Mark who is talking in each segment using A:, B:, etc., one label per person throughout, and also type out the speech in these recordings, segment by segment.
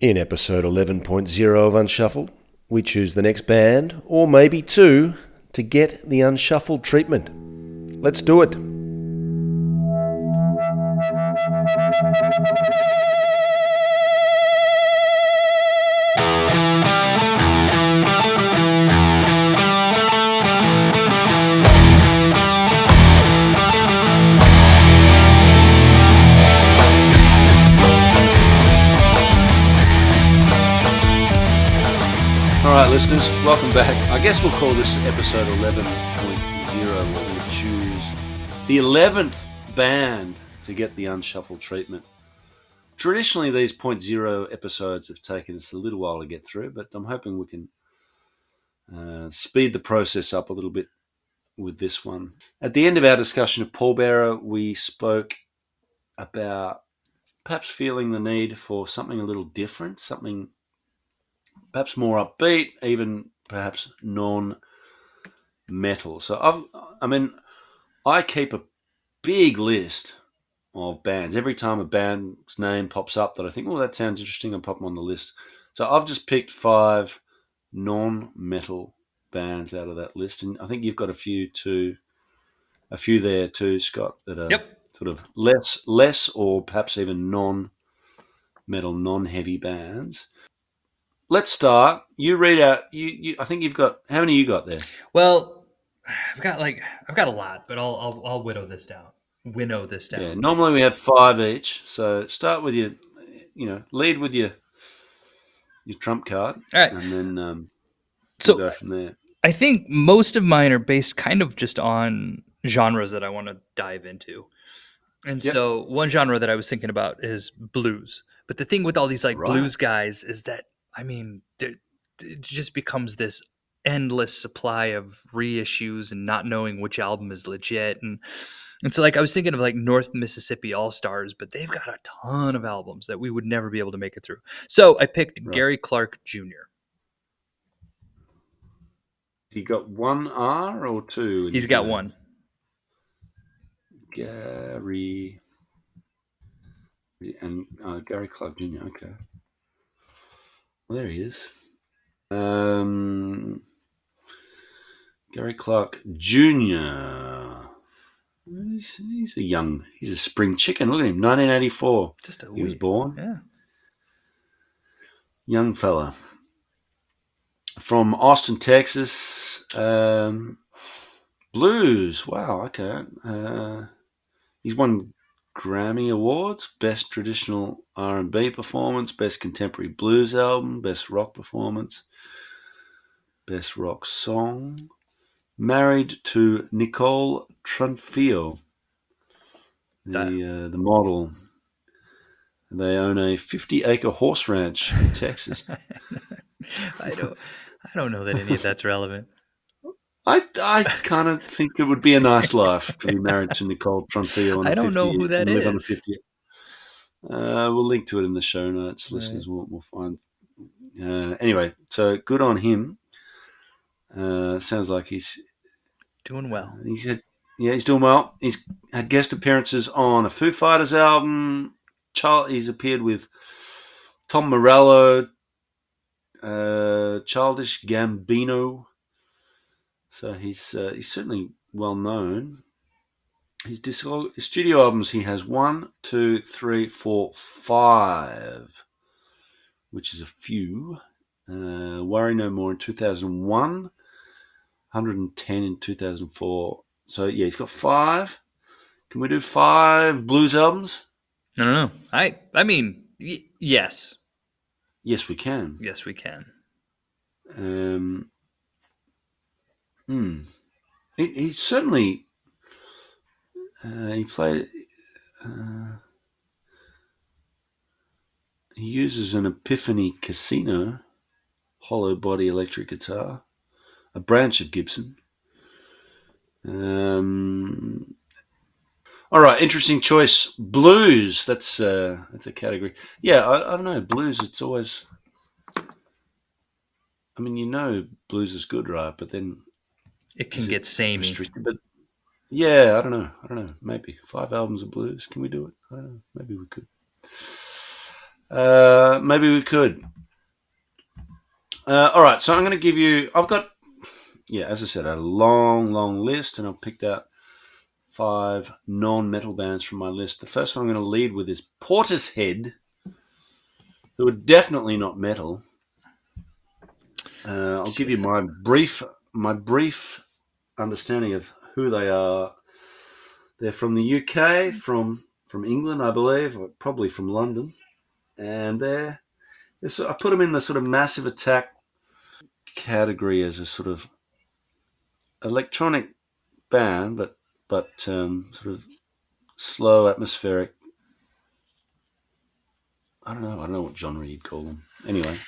A: In episode 11.0 of Unshuffled, we choose the next band, or maybe two, to get the Unshuffled treatment. Let's do it. Listeners, welcome back. I guess we'll call this episode 11.0. We're going to choose the 11th band to get the unshuffled treatment. Traditionally, these 0.0 episodes have taken us a little while to get through, but I'm hoping we can uh, speed the process up a little bit with this one. At the end of our discussion of Pallbearer, we spoke about perhaps feeling the need for something a little different, something perhaps more upbeat, even perhaps non metal. So I've, I mean, I keep a big list of bands. Every time a band's name pops up that I think, oh, that sounds interesting, I pop them on the list. So I've just picked five non metal bands out of that list, and I think you've got a few too, a few there too, Scott, that are
B: Yep.
A: sort of less, less, or perhaps even non metal, non heavy bands. Let's start. You read out. You, you. I think you've got. How many you got there?
B: Well, I've got like I've got a lot, but I'll I'll, I'll winnow this down. Winnow this down.
A: Yeah. Normally we have five each. So start with your. You know, lead with your. Your trump card,
B: All right.
A: and then um,
B: So
A: go from there.
B: I think most of mine are based kind of just on genres that I want to dive into. And
A: Yep.
B: so one genre that I was thinking about is blues. But the thing with all these like
A: Right.
B: blues guys is that I mean, there- it just becomes this endless supply of reissues and not knowing which album is legit and and so like I was thinking of like North Mississippi All Stars, but they've got a ton of albums that we would never be able to make it through. So I picked
A: Right.
B: Gary Clark Jr.
A: He got one R or two.
B: He's got one.
A: Gary. And uh, Gary Clark Jr. Okay. Well, there he is. Um, Gary Clark Jr. He's, he's a young, he's a spring chicken. Look at him, 1984.
B: Just a
A: He was born.
B: Yeah.
A: Young fella. From Austin, Texas. Um, blues. Wow, okay. Uh, he's won Grammy Awards, Best Traditional R&B Performance, Best Contemporary Blues Album, Best Rock Performance, Best Rock Song. Married to Nicole Trunfio, the uh, the model. They own a 50 acre horse ranch in Texas.
B: I don't I don't know that any of that's relevant.
A: I, I kind of think it would be a nice life to be married to Nicole. On
B: I don't know who that
A: is. on. 50. Uh, we'll link to it in the show notes.
B: Right.
A: Listeners will, will find. Uh, anyway, so good on him. Uh, sounds like he's
B: Doing well.
A: he's had, yeah he's doing well. He's had guest appearances on a Foo Fighters album. Child, he's appeared with Tom Morello, uh, Childish Gambino. So he's uh, he's certainly well known. His, disco- his studio albums he has one, two, three, four, five, which is a few. Uh, Worry No More in two thousand one. 110 in 2004. So yeah, he's got five. Can we do five blues albums?
B: No, no, no. I I mean, y- yes.
A: Yes, we can.
B: Yes, we can.
A: Um, hmm. He, he certainly uh, he played. Uh, he uses an Epiphone Casino hollow body electric guitar, a branch of Gibson. Um, all right, interesting choice. Blues. That's uh, that's a category. Yeah, I, I don't know. Blues. It's always. I mean, you know, blues is good, right? But then
B: It can
A: Is it
B: get samey.
A: But yeah, I don't know. I don't know. Maybe five albums of blues. Can we do it? I don't know. Maybe we could. Uh, maybe we could. Uh, all right, so I'm going to give you. I've got, yeah, as I said, a long, long list, and I've picked out five non-metal bands from my list. The first one I'm going to lead with is Portishead, who are definitely not metal. Uh, I'll give you my brief, my brief understanding of who they are. They're from the UK, from from England, I believe, or probably from London, and they're, I put them in the sort of massive attack category as a sort of electronic band, but but um, sort of slow, atmospheric. I don't know. I don't know what genre you'd call them. Anyway,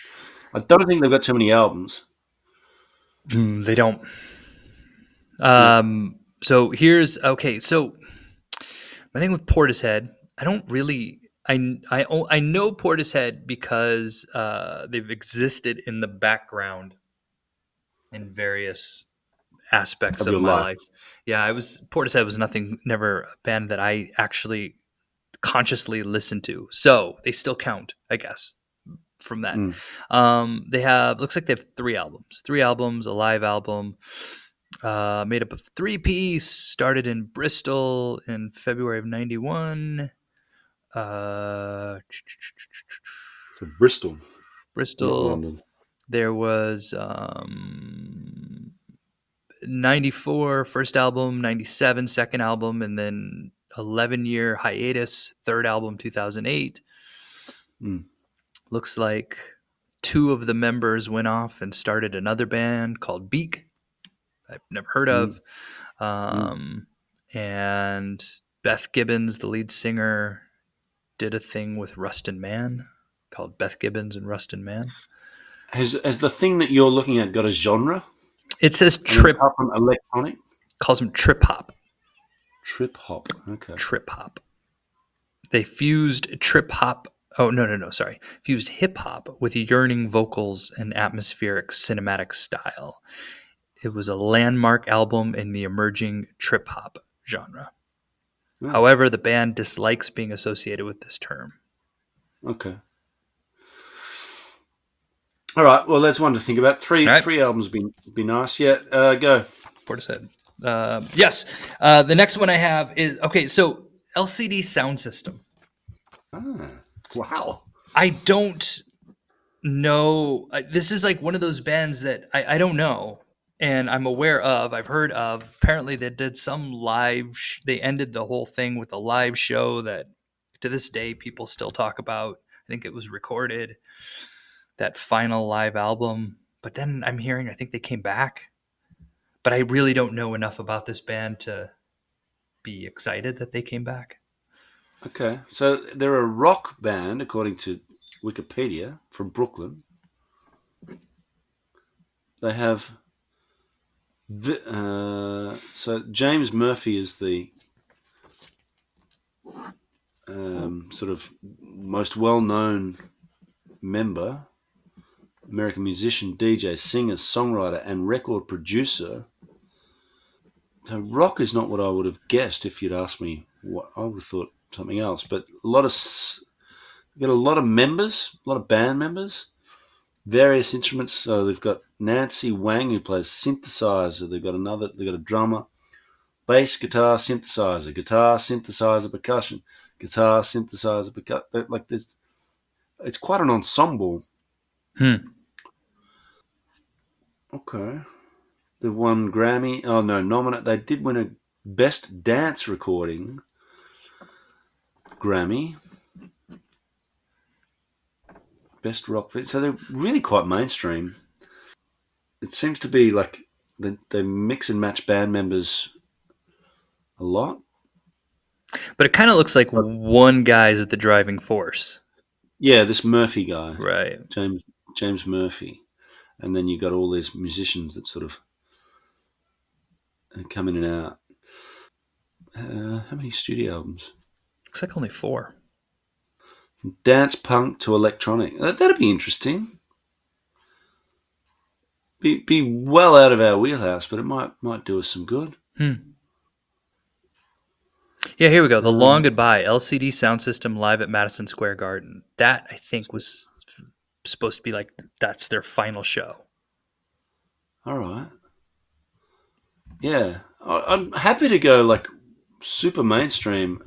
A: I don't think they've got too many albums.
B: Mm, they don't. Um. So here's okay. So my thing with Portishead, I don't really. I, I, I know Portishead because uh, they've existed in the background in various aspects of, my
A: life.
B: life. Yeah, I was Portishead was nothing, never a band that I actually consciously listened to. So they still count, I guess, from that.
A: Mm.
B: Um, they have looks like they have three albums, three albums, a live album, uh, made up of three piece. Started in Bristol in February of '91. Uh,
A: So Bristol,
B: Bristol.
A: London.
B: There was um, 94 first album, 97 second album, and then 11 year hiatus, third album 2008.
A: Hmm.
B: Looks like two of the members went off and started another band called Beak. I've never heard of. Um, And Beth Gibbons, the lead singer, did a thing with Rustin Man called Beth Gibbons and Rustin Man.
A: Has has the thing that you're looking at got a genre?
B: It says trip,
A: hop electronic,
B: calls them trip hop.
A: trip hop. Okay.
B: Trip hop. They fused trip hop. Oh, no, no, no, sorry. Fused hip hop with yearning vocals and atmospheric cinematic style. It was a landmark album in the emerging trip hop genre.
A: Hmm.
B: However, the band dislikes being associated with this term.
A: Okay. All right. Well, that's one to think about. Three
B: right.
A: three albums be be nice. Yeah. Uh, go.
B: Portishead. Uh, yes. Uh, the next one I have is okay. So LCD sound system.
A: Ah, wow.
B: I don't know. This is like one of those bands that I, I don't know, and I'm aware of. I've heard of. Apparently, they did some live. Sh- they ended the whole thing with a live show that, to this day, people still talk about. I think it was recorded. That final live album, but then I'm hearing I think they came back, but I really don't know enough about this band to be excited that they came back.
A: Okay. So they're a rock band, according to Wikipedia, from Brooklyn. They have. The, uh, so James Murphy is the um, sort of most well-known member, American musician, DJ, singer, songwriter, and record producer. So rock is not what I would have guessed if you'd asked me what I would have thought something else. But a lot of got a lot of members, a lot of band members, various instruments. So they've got Nancy Whang who plays synthesizer. They've got another. They've got a drummer, bass, guitar, synthesizer, guitar, synthesizer, percussion, guitar, synthesizer, percussion. Like this, it's quite an ensemble.
B: Hmm.
A: Okay. They've won Grammy. Oh no, nominate. They did win a Best Dance Recording Grammy. Best Rock. Vid- So they're really quite mainstream. It seems to be like they, they mix and match band members a lot.
B: But it kind of looks like one guy's at the driving force,
A: Yeah, this Murphy guy,
B: right?
A: James James Murphy, and then you've got all these musicians that sort of uh, come in and out. Uh, how many studio albums?
B: Looks like only four.
A: Dance punk to electronic. That, that'd be interesting. Be be well out of our wheelhouse, but it might might do us some good.
B: Hmm. Yeah, here we go. The Long Goodbye LCD sound system live at Madison Square Garden. That I think was supposed to be like that's their final show.
A: All right. Yeah, I'm happy to go like super mainstream.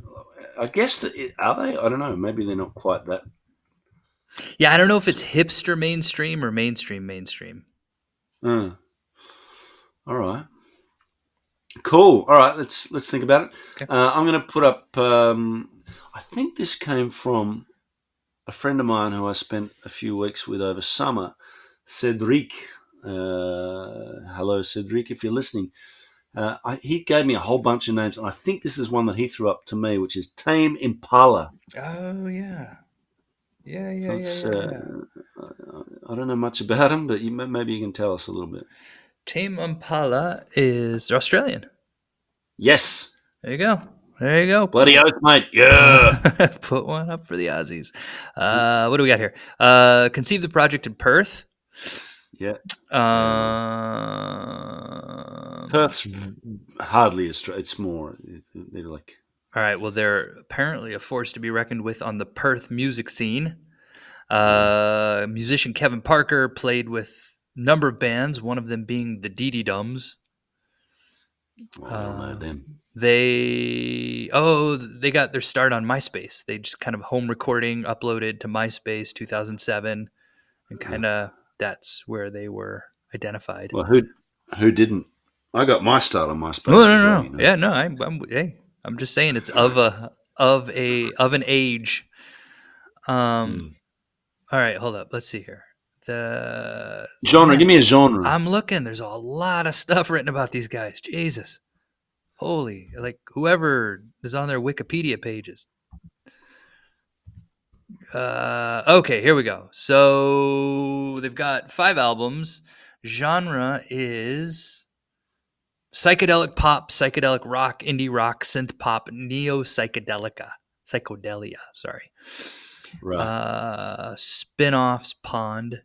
A: I guess that it, are they? I don't know. Maybe they're not quite that.
B: Yeah, I don't know if it's hipster mainstream or mainstream mainstream.
A: Uh, all right. Cool. All right. Let's let's think about it.
B: Okay.
A: Uh, I'm going to put up. Um, I think this came from a friend of mine who I spent a few weeks with over summer, Cedric. Uh, hello, Cedric, if you're listening. Uh, I, he gave me a whole bunch of names, and I think this is one that he threw up to me, which is Tame Impala.
B: Oh yeah, yeah,
A: So
B: yeah, yeah, yeah,
A: uh,
B: yeah.
A: I don't know much about him, but you, maybe you can tell us a little bit.
B: Tame Impala is Australian.
A: Yes,
B: There you go. There you go.
A: bloody oath, mate. Yeah.
B: Put one up for the Aussies. Uh, what do we got here? Uh, conceived the project in Perth.
A: yeah.
B: Um,
A: Perth's hardly a straight. It's more. They're like.
B: All right. Well, they're apparently a force to be reckoned with on the Perth music scene. Uh, musician Kevin Parker played with a number of bands, one of them being the Dee Dee Dums.
A: Well, I don't know
B: Um,
A: them.
B: They oh they got their start on MySpace. They just kind of home recording uploaded to MySpace 2007, and kind of that's where they were identified.
A: Well, who who didn't? I got my start on MySpace.
B: no,
A: as
B: no,
A: well,
B: no,
A: you know.
B: yeah, no. I'm, I'm hey, I'm just saying it's of a of a of an age. Um.
A: Hmm.
B: All right, hold up. Let's see here. The
A: Genre. Give me a genre.
B: I'm looking. There's a lot of stuff written about these guys. Jesus. Holy, like whoever is on their Wikipedia pages. Uh, okay, here we go. So they've got five albums. Genre is psychedelic pop, psychedelic rock, indie rock, synth pop, neo psychedelica, psychedelia. Sorry
A: right.
B: uh, spin-offs pond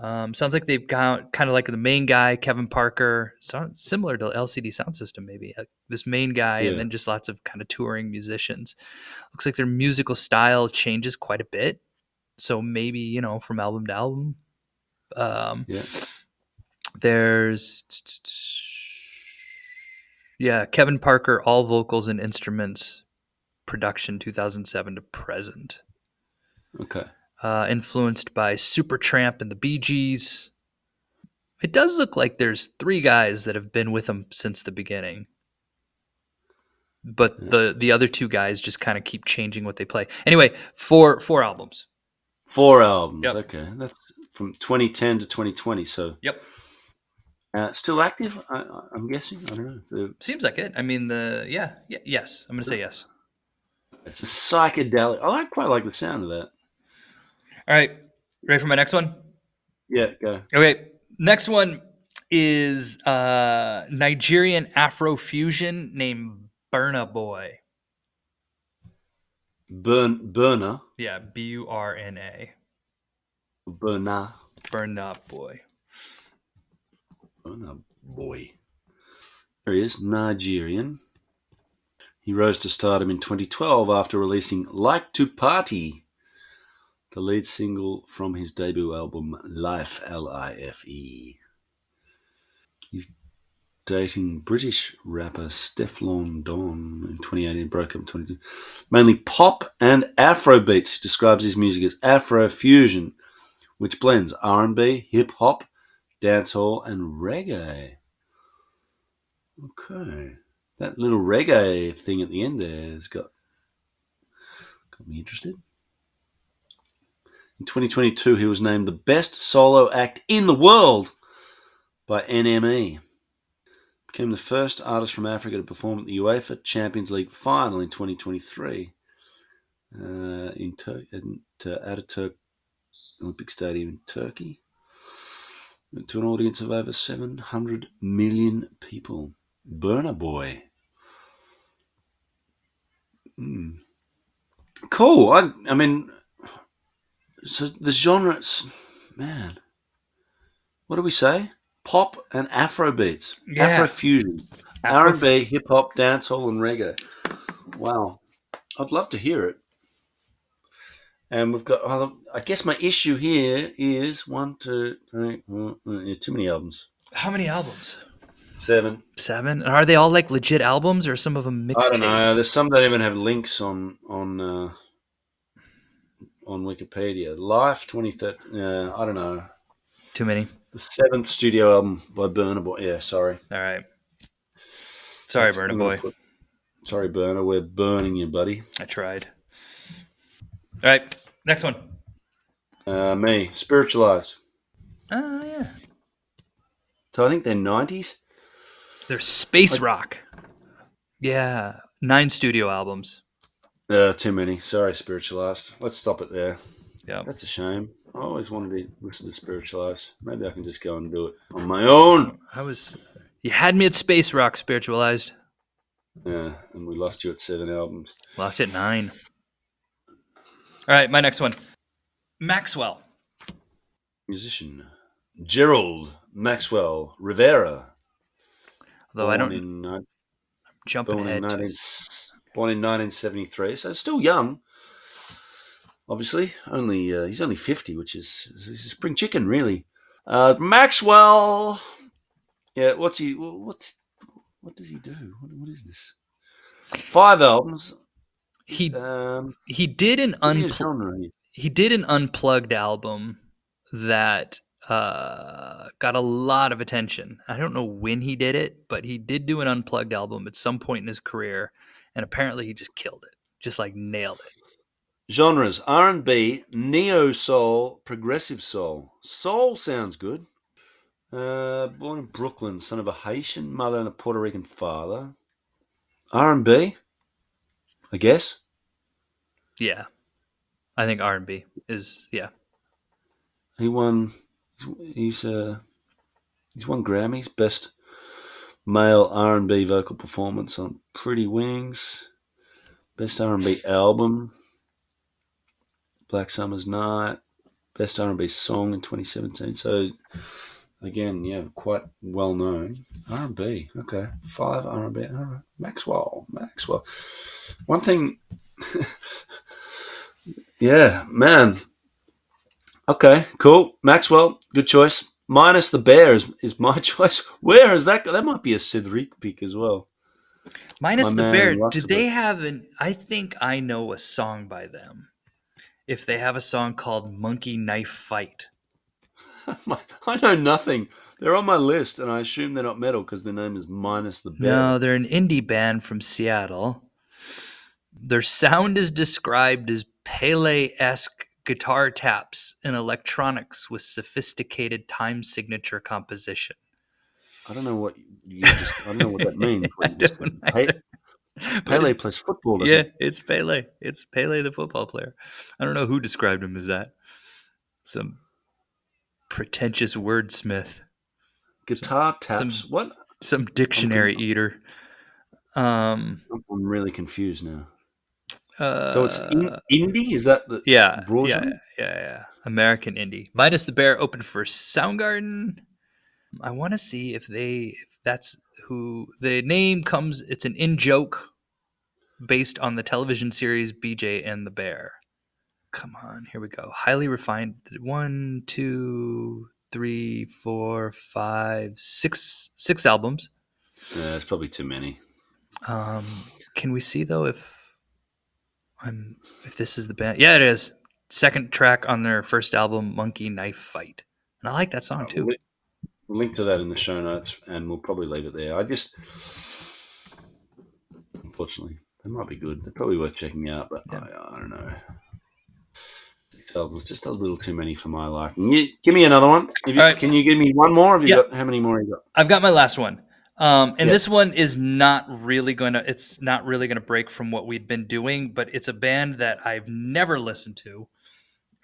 B: um, sounds like they've got kind of like the main guy kevin parker sounds similar to lcd sound system maybe uh, this main guy
A: Yeah.
B: and then just lots of kind of touring musicians looks like their musical style changes quite a bit so maybe you know from album to album um,
A: yeah.
B: there's yeah kevin parker all vocals and instruments production 2007 to present
A: Okay.
B: uh, influenced by Supertramp and the Bee Gees. It does look like there's three guys that have been with them since the beginning, but
A: Yeah.
B: the the other two guys just kind of keep changing what they play. Anyway, four four albums.
A: Four albums.
B: Yep.
A: Okay. That's from 2010 to 2020. So.
B: Yep.
A: Uh, still active? I, I- I'm guessing. I don't know. The-
B: Seems like it. I mean, the yeah, yeah yes. I'm gonna say yes.
A: It's a psychedelic. I like, quite like the sound of that.
B: All right, ready for my next one?
A: Yeah. Go.
B: Okay, next one is uh, Nigerian Afro fusion named Burna Boy.
A: Burn. Burner.
B: Yeah, B U R N A.
A: Burner.
B: Burna Boy.
A: Burna Boy. There he is. Nigerian. He rose to stardom in 2012 after releasing "Like to Party," the lead single from his debut album "Life." L-I-F-E. He's dating British rapper Stefflon Don in 2018. Broke up in 22. Mainly pop and Afro beats. He describes his music as Afro fusion, which blends R&B, hip hop, dancehall, and reggae. Okay, that little reggae thing at the end there has got got me interested. In 2022, he was named the best solo act in the world by NME. Became the first artist from Africa to perform at the UEFA Champions League final in 2023 uh, in Tur- in, to Ataturk Olympic Stadium in Turkey to an audience of over 700 million people. Burna Boy. Hmm. Cool. I, I mean, so the genres, man, what do we say? Pop and Afro beats,
B: Yeah.
A: Afro fusion, R&B, hip hop, dancehall, and reggae. Wow, I'd love to hear it. And we've got. oh, I guess my issue here is one, two, three, four, uh, too many albums.
B: How many albums?
A: Seven.
B: Seven. And are they all like legit albums, or some of them mixed?
A: I don't know. There's some that even have links on on uh, on Wikipedia. Life 2013. Yeah, I don't know.
B: Too many.
A: The seventh studio album by Burna Boy. Yeah, sorry.
B: All right. Sorry,
A: Burna
B: Boy.
A: put- sorry, Burner. We're burning you, buddy.
B: I tried. All right. Next one.
A: Uh, me, Spiritualized.
B: Oh yeah.
A: So I think they're 90s.
B: They're space rock. Yeah. Nine studio albums.
A: Uh, too many. Sorry, Spiritualized. Let's stop it there.
B: Yeah.
A: That's a shame. I always wanted to listen to Spiritualized. Maybe I can just go and do it on my own.
B: I was. You had me at space rock spiritualized.
A: Yeah, and we lost you at seven albums.
B: Lost at nine. All right, my next one. Maxwell.
A: Musician Gerald Maxwell Rivera.
B: Though I don't
A: In, uh,
B: jumping
A: born, in
B: ahead.
A: 19,
B: To,
A: born in 1973, so still young. Obviously, only uh, he's only 50, which is he's a spring chicken, really. Uh, Maxwell. Yeah, what's he? What's what does he do? What, what is this? Five albums.
B: He
A: Um,
B: he did an
A: what is
B: unpl-
A: genre?
B: he did an unplugged album that uh, got a lot of attention. I don't know when he did it, but he did do an unplugged album at some point in his career, and apparently he just killed it, just like nailed it.
A: Genres: R and B, neo soul, progressive soul. Soul sounds good. Uh, born in Brooklyn, son of a Haitian mother and a Puerto Rican father. R and B, I guess.
B: Yeah, I think R and B is yeah.
A: He won. He's uh, he's won Grammys best male R and B vocal performance on Pretty Wings, best R and B album, Black Summer's Night, best R and B song in 2017. So again, yeah, quite well known R and B. Okay, five R and B. Maxwell, Maxwell. One thing. yeah, man. Okay, cool. Maxwell, good choice. Minus the bear is, is my choice. Where is that? That might be a Cedric pick as well.
B: Minus
A: My
B: the
A: man
B: bear. Did they have an? I think I know a song by them. If they have a song called "Monkey Knife Fight,"
A: I know nothing. They're on my list, and I assume they're not metal because their name is Minus the bear.
B: No, they're an indie band from Seattle. Their sound is described as Pele esque guitar taps and electronics with sophisticated time signature composition.
A: I don't know what you just. I don't know what that means.
B: I
A: What you just
B: don't
A: said. Pe-
B: either. But
A: Pele
B: it-
A: plays football.
B: Yeah,
A: he?
B: it's Pele. It's Pele, the football player. I don't know who described him as that. Some pretentious wordsmith,
A: Guitar taps.
B: some-
A: what?
B: some dictionary eater. Um.
A: I'm really confused now.
B: Uh,
A: So it's in, indie. Is that the
B: Yeah, yeah, yeah, yeah. American indie. Minus the Bear opened for Soundgarden. I want to see if they if that's who the name comes. It's an in joke based on the television series BJ and the Bear. Come on, here we go. Highly refined. One, two, three, four, five, six, six albums.
A: Yeah, it's probably too many.
B: Um, can we see though if I'm if this is the band? Yeah, it is. Second track on their first album, Monkey Knife Fight, and I like that song too.
A: We'll link to that in the show notes, and we'll probably leave it there. I just, unfortunately, they might be good. They're probably worth checking out, but
B: Yeah.
A: I, I don't know. Six albums, just a little too many for my liking. You, give me another one. If you,
B: right.
A: Can you give me one more? Have you
B: Yeah.
A: got how many more you got?
B: I've got my last one, um, and this one is not really going to. It's not really going to break from what we've been doing, but it's a band that I've never listened to,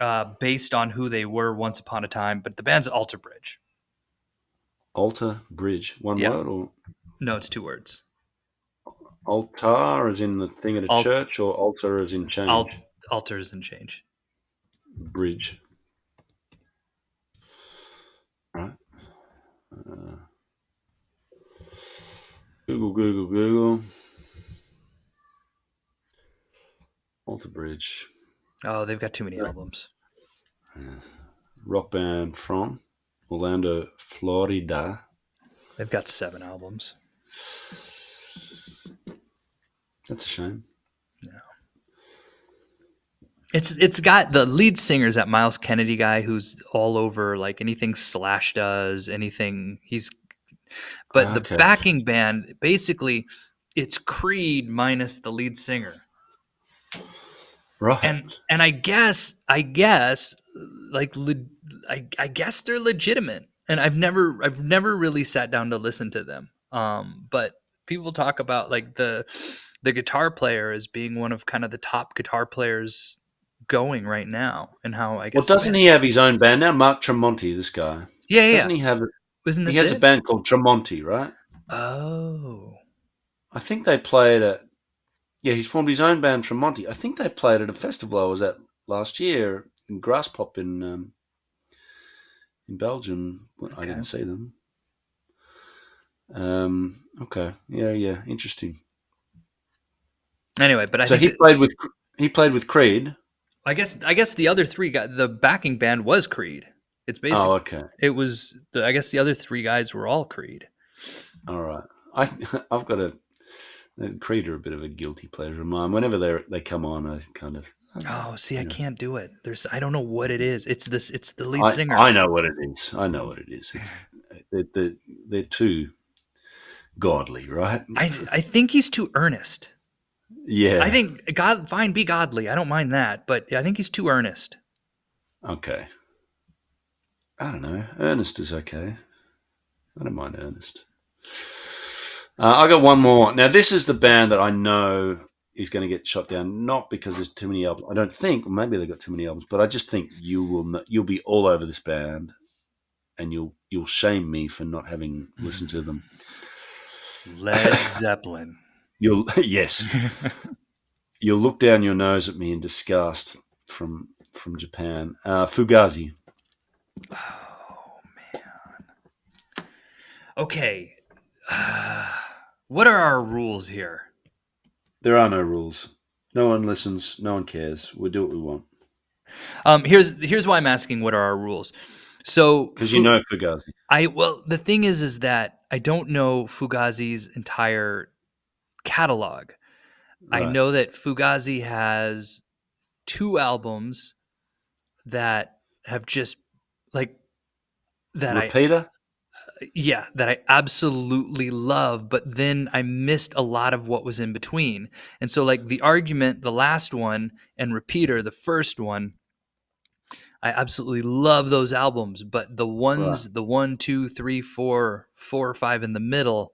B: uh, based on who they were once upon a time. But the band's Alter Bridge.
A: Altar Bridge, one word, or
B: No, it's two words.
A: altar as in the thing at a
B: Al-
A: church, or alter as in change?
B: Altar altars in change.
A: Bridge. Right. Uh, Google, Google, Google. Alter Bridge.
B: Oh, they've got too many albums.
A: Rock band from Orlando, Florida.
B: They've got seven albums.
A: That's a shame.
B: It's it's got the lead singer's that Myles Kennedy guy who's all over like anything Slash does, anything he's but
A: Okay.
B: the backing band basically it's Creed minus the lead singer.
A: Right.
B: And and I guess I guess like le- I I guess they're legitimate. And I've never I've never really sat down to listen to them. Um but people talk about like the the guitar player as being one of kind of the top guitar players going right now and how I guess well,
A: doesn't he have his own band now? Mark Tremonti, this guy.
B: Yeah, yeah.
A: Doesn't he have?
B: Isn't this
A: He has
B: it?
A: a band called Tremonti, right?
B: Oh.
A: I think they played at. Yeah, he's formed his own band, Tremonti. I think they played at a festival I was at last year in Graspop in um, in Belgium. I didn't see them. Um. Okay. Yeah. Yeah. Interesting.
B: Anyway, but I
A: so
B: think
A: he played with he played with Creed.
B: I guess I guess the other three got the backing band was Creed. It's oh, basically
A: Oh, okay.
B: it was the, I guess the other three guys were all Creed.
A: All right. I I've got a uh, Creed are a bit of a guilty pleasure of mine. Whenever they they come on, I kind of
B: Oh, uh, see, I
A: you know.
B: can't do it. There's I don't know what it is. It's this it's the lead
A: I,
B: singer.
A: I know what it is. I know what it is. It's, uh, they're, they're, they're too godly, right?
B: I I think he's too earnest.
A: yeah.
B: I think God fine be godly. I don't mind that, but I think he's too earnest.
A: Okay. I don't know. Ernest is okay. I don't mind Ernest. Uh, I got one more. Now, this is the band that I know is going to get shot down, not because there's too many albums. I don't think, maybe they've got too many albums, but I just think you will. kn- You'll be all over this band, and you'll you'll shame me for not having listened to them.
B: Led Zeppelin.
A: You'll yes, you'll look down your nose at me in disgust from from Japan. Uh, Fugazi.
B: Okay. Uh, what are our rules here?
A: There are no rules. No one listens. No one cares. We do what we want
B: Um, here's here's why I'm asking what are our rules. So
A: because you know Fugazi.
B: I well the thing is is that I don't know Fugazi's entire catalog. I know that Fugazi has two albums that have just like that I
A: Repeater.
B: yeah, that I absolutely love, but then I missed a lot of what was in between. And so like the argument, the last one and repeater, the first one, I absolutely love those albums, but the ones, the one, two, three, four, four or five in the middle,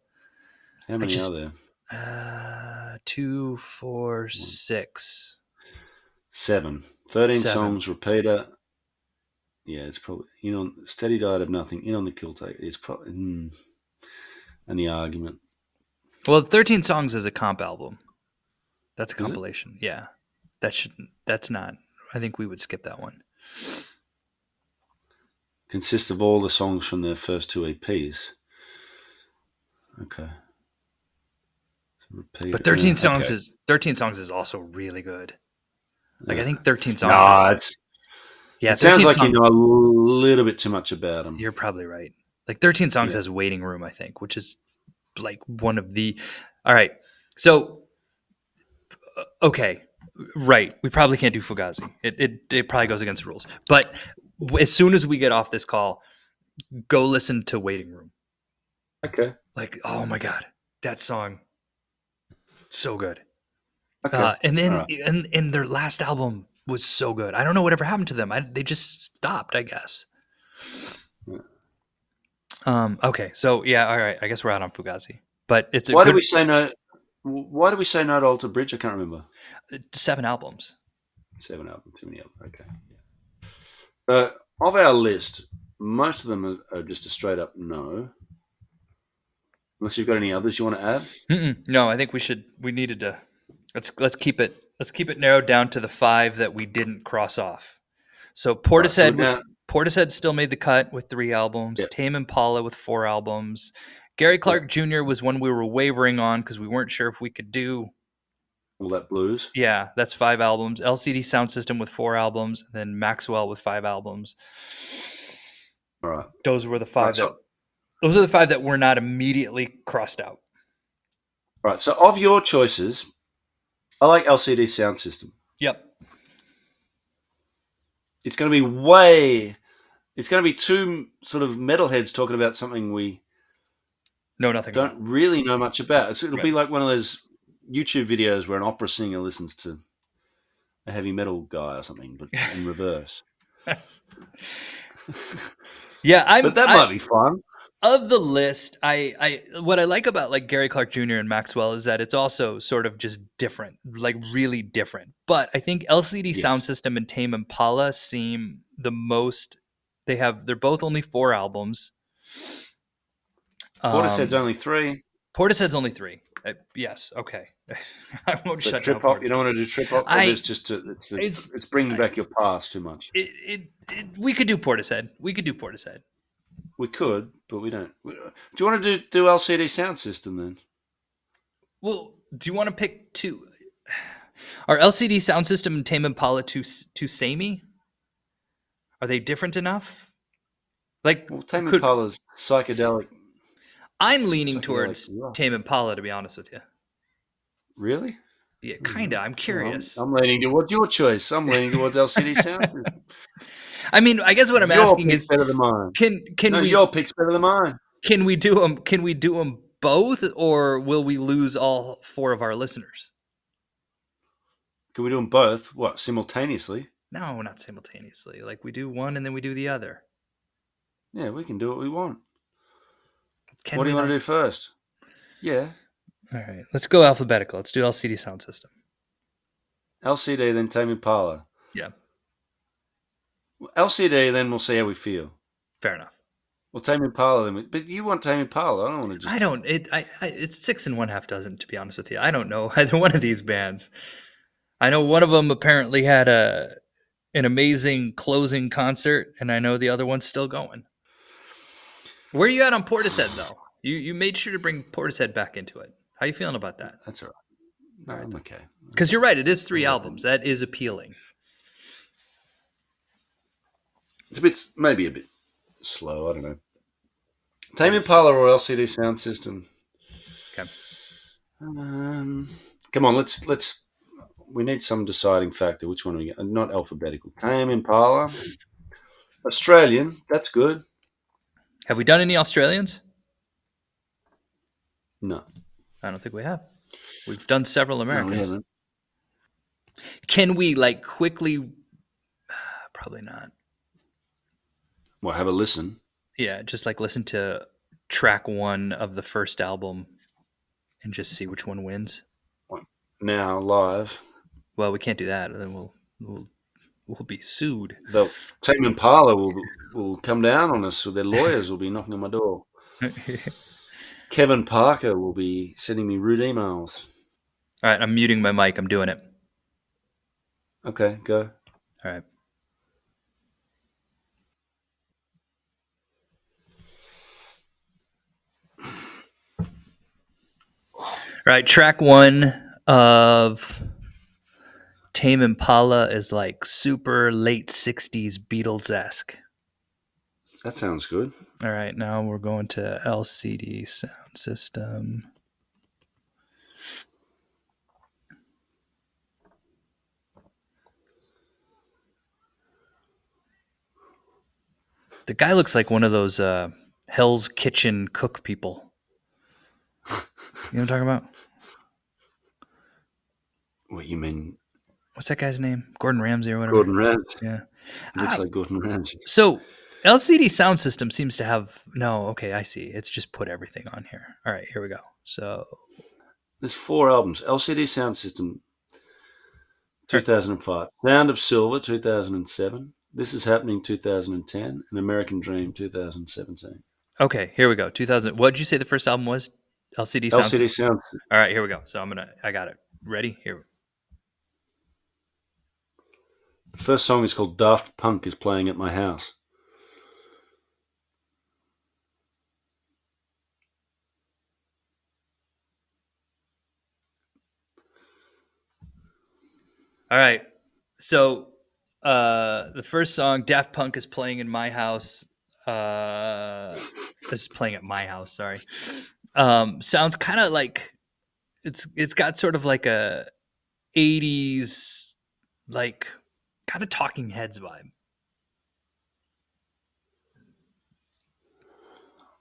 A: How many
B: just-
A: are there?
B: uh, two, four, six.
A: Seven. Thirteen
B: Seven.
A: songs. Repeater. Yeah, it's probably in on steady diet of nothing. In on the Kill Taker. It's probably mm, and the argument.
B: Well, 13 songs is a comp album. That's a compilation. Yeah. That shouldn't, that's not, I think we would skip that one.
A: consists of all the songs from their first two EPs. Okay. Repeat.
B: But 13
A: uh,
B: songs
A: okay.
B: is 13 songs is also really good. Like I think 13 songs
A: Nah,
B: is,
A: it's,
B: yeah,
A: it sounds like
B: song-
A: you know a little bit too much about them.
B: You're probably right. Like 13 songs
A: Yeah.
B: has waiting room, I think, which is like one of the All right. So uh, okay, right. We probably can't do Fugazi. It it it probably goes against the rules. But as soon as we get off this call, go listen to Waiting Room.
A: Okay.
B: Like, oh my god, that song so good.
A: Okay.
B: Uh, and then
A: right.
B: and, and their last album was so good. I don't know whatever happened to them. I, they just stopped, I guess. Um. Okay. So yeah. All right. I guess we're out on Fugazi, but it's a
A: why
B: good
A: did we say no? Why do we say no to Alter Bridge? I can't remember.
B: seven albums.
A: Seven albums, too many albums. Okay. So of our list, most of them are, are just a straight up no. Unless you've got any others you want to add.
B: Mm-mm. No, I think we should. We needed to. Let's let's keep it. Let's keep it narrowed down to the five that we didn't cross off. So
A: Right, so
B: Portishead. Portishead still made the cut with three albums.
A: Yeah.
B: Tame Impala with four albums. Gary Clark Jr. was one we were wavering on because we weren't sure if we could do.
A: All that blues.
B: Yeah, that's five albums. LCD Sound System with four albums, and then Maxwell with five albums.
A: All right.
B: Those were the five
A: Right,
B: that
A: so,
B: those are the five that were not immediately crossed out.
A: right. So, of your choices, I like LCD Sound System.
B: Yep.
A: It's going to be way. It's going to be two sort of metalheads talking about something we
B: No, nothing.
A: don't really know much about. It's, it'll be like one of those YouTube videos where an opera singer listens to a heavy metal guy or something, but in reverse.
B: Yeah, I'm.
A: But that
B: I-
A: might be fun.
B: Of the list, I, I what I like about like Gary Clark Jr. and Maxwell is that it's also sort of just different, like really different. But I think LCD Sound System and Tame Impala seem the most. They have they're both only four albums.
A: Portishead's
B: Um,
A: only three.
B: Portishead's only three. Uh, yes, okay. I won't
A: But
B: shut
A: trip hop, you don't want to do trip hop.
B: I-
A: it's just a, it's, the,
B: it's-
A: it's, bringing back your past too much.
B: It, it, it, we could do Portishead. We could do Portishead.
A: We could, but we don't. Uh, do you want to do, do LCD sound system then?
B: Well, do you want to pick two? Are LCD Sound System and Tame Impala too too samey? Are they different enough? Like,
A: Well, Tame
B: could-
A: Impala's psychedelic.
B: I'm leaning
A: Psychedelic
B: towards
A: rock.
B: Tame Impala, to be honest with you.
A: Really?
B: Yeah, hmm. kinda. I'm curious.
A: I'm, I'm leaning towards your choice. I'm leaning towards LCD sound.
B: I mean, I guess what I'm
A: your
B: asking
A: pick's
B: is,
A: better than mine.
B: can can
A: no,
B: we
A: your pick's better than mine.
B: can we do them? Can we do them both, or will we lose all four of our listeners?
A: Can we do them both? What simultaneously?
B: No, not simultaneously. Like we do one and then we do the other.
A: Yeah, we can do what we want.
B: Can
A: what do
B: we
A: you want to do first? Yeah,
B: All right, let's go alphabetical. Let's do LCD Sound System.
A: LCD, then Tame Impala.
B: Yeah,
A: LCD, then we'll see how we feel.
B: fair enough.
A: Well, Tame Impala, then. We, but you want Tame Impala? I don't want to just.
B: I don't. It. I, I. It's six and one half dozen. To be honest with you, I don't know either one of these bands. I know one of them apparently had a an amazing closing concert, and I know the other one's still going. Where are you at on Portishead though? You you made sure to bring Portishead back into it. How you feeling about that?
A: That's all right. No, I'm okay.
B: Because you're right, it is three albums. That is appealing.
A: It's a bit, maybe a bit slow. I don't know. Tame Impala or LCD Sound System?
B: Okay.
A: Um, come on, let's let's. We need some deciding factor. Which one are we get? Not alphabetical. Tame Impala, Australian. That's good.
B: Have we done any Australians?
A: No,
B: I don't think we have. We've done several
A: no, we
B: Americans. Can we like quickly? Probably not.
A: Well, have a listen.
B: Yeah, just like listen to track one of the first album and just see which one wins.
A: Now live.
B: Well, we can't do that. Then we'll we'll, we'll be sued.
A: The Tame Impala will will come down on us. So their lawyers will be knocking on my door. Kevin Parker will be sending me rude emails.
B: All right, I'm muting my mic. I'm doing it.
A: Okay, go.
B: All right. Right, track one of Tame Impala is like super late 60s Beatles esque.
A: That sounds good.
B: All right, now we're going to LCD sound system. The guy looks like one of those uh, Hell's Kitchen cook people. You know what I'm talking about?
A: What you mean,
B: What's that guy's name? Gordon Ramsay or whatever.
A: Gordon Ramsay?
B: Yeah.
A: Looks
B: Ah.
A: like Gordon Ramsay.
B: So LCD sound system seems to have no. Okay, I see. It's just put everything on here. All right, here we go. So
A: There's four albums. LCD Sound System, 2005. Sound of Silver, 2007. This is happening 2010. An American Dream, 2017.
B: okay, here we go. 2000. What did you say the first album was? LCD sound
A: LCD
B: system.
A: Sound.
B: All right, here we go. So I'm gonna. I got it. Ready? Here.
A: The first song is called Daft Punk is Playing at My House.
B: All right. So uh, the first song, Daft Punk, is playing in my house. Uh, this is playing at my house. Sorry. Um, sounds kind of like it's it's got sort of like a '80s like kind of Talking Heads vibe.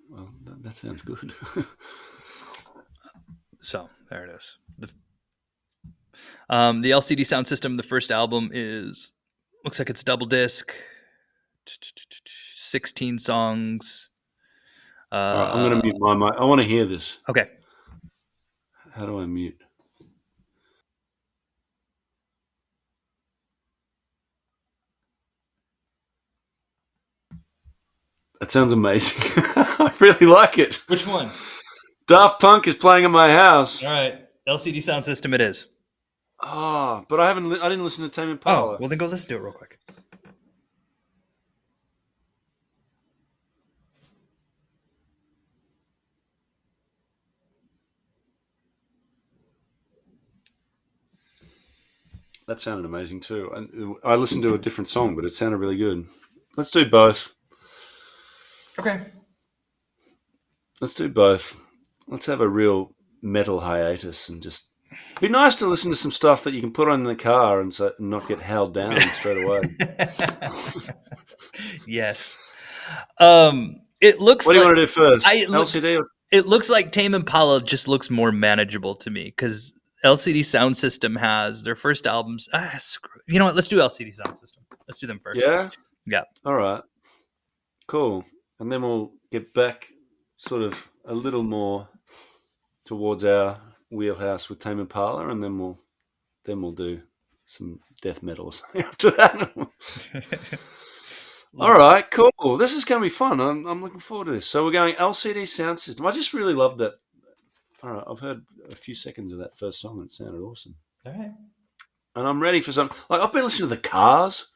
A: Well, that, that sounds good.
B: So there it is. The, um, the LCD sound system, the first album is looks like it's double disc, sixteen songs. Uh,
A: right, I'm going to mute my mic. I want to hear this.
B: Okay.
A: How do I mute? That sounds amazing. I really like it.
B: Which one?
A: Daft Punk is playing in my house.
B: All right. LCD sound system. It is.
A: Oh, but I haven't. Li- I didn't listen to Tame Impala.
B: Oh, well then go listen to it real quick.
A: That sounded amazing too. And I listened to a different song, but it sounded really good. Let's do both.
B: Okay.
A: Let's do both. Let's have a real metal hiatus and just be nice to listen to some stuff that you can put on in the car and, so, and not get held down straight away.
B: yes. Um, it looks.
A: What do
B: like,
A: you want to do first?
B: I
A: LCD? Or-
B: It looks like Tame Impala just looks more manageable to me because LCD Sound System has their first albums. Ah, screw, you know what? Let's do LCD Sound System. Let's do them first.
A: yeah.
B: Yeah.
A: All right. Cool. And then we'll get back, sort of a little more towards our wheelhouse with Tame Impala, and then we'll then we'll do some death metal or something after that. All right, cool. This is going to be fun. I'm, I'm looking forward to this. So we're going LCD sound system. I just really love that. All right, I've heard a few seconds of that first song and it sounded awesome.
B: All right.
A: And I'm ready for some. Like I've been listening to the Cars.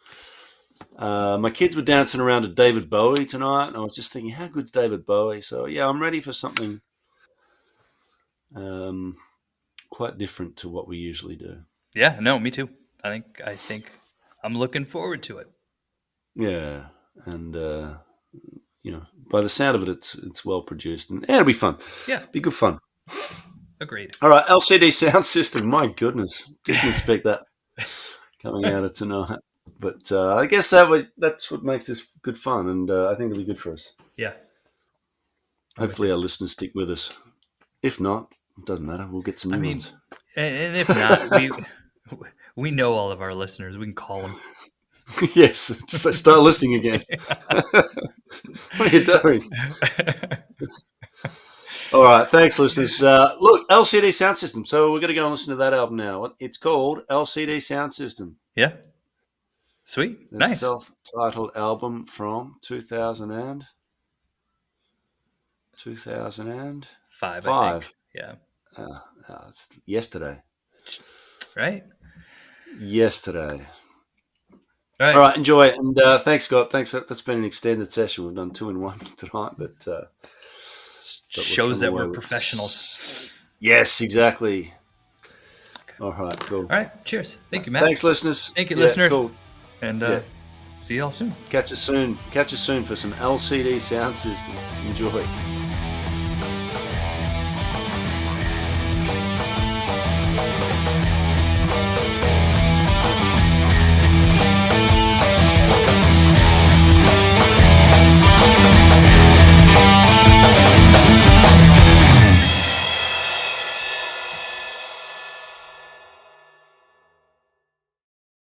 A: Uh, my kids were dancing around to David Bowie tonight, and I was just thinking, how good's David Bowie? So yeah, I'm ready for something um, quite different to what we usually do.
B: Yeah. No, me too. I think. I think I'm looking forward to it.
A: Yeah, and uh, you know, by the sound of it, it's it's well produced, and yeah, it'll be fun.
B: Yeah.
A: be good fun.
B: Agreed.
A: All right, LCD sound system. My goodness, didn't expect that coming out of tonight. But uh, I guess that would, that's what makes this good fun, and uh, I think it'll be good for us.
B: Yeah.
A: Hopefully, our listeners stick with us. If not, it doesn't matter. We'll get some new
B: I mean,
A: ones.
B: And, if not, we we know all of our listeners. We can call them.
A: yes, just like start listening again. what are you doing? All right, thanks, listeners. Uh, look, LCD Sound System. So we're going to go and listen to that album now. It's called LCD Sound System.
B: Yeah. Sweet.
A: The
B: nice.
A: self-titled album from 2000 and 2005.
B: Five. I think. Yeah.
A: Uh, uh, it's yesterday.
B: Right.
A: Yesterday.
B: All right.
A: All right, enjoy it. And uh, thanks, Scott. Thanks. That's been an extended session. We've done two in one tonight, but, uh, but
B: Shows that we're professionals.
A: Yes, exactly. All right, cool.
B: All right. Cheers. Thank you, Matt.
A: Thanks, listeners.
B: Thank you,
A: Yeah,
B: listener.
A: Cool.
B: And uh,
A: Yeah.
B: see you all soon.
A: Catch us soon. Catch us soon for some LCD sound system. Enjoy.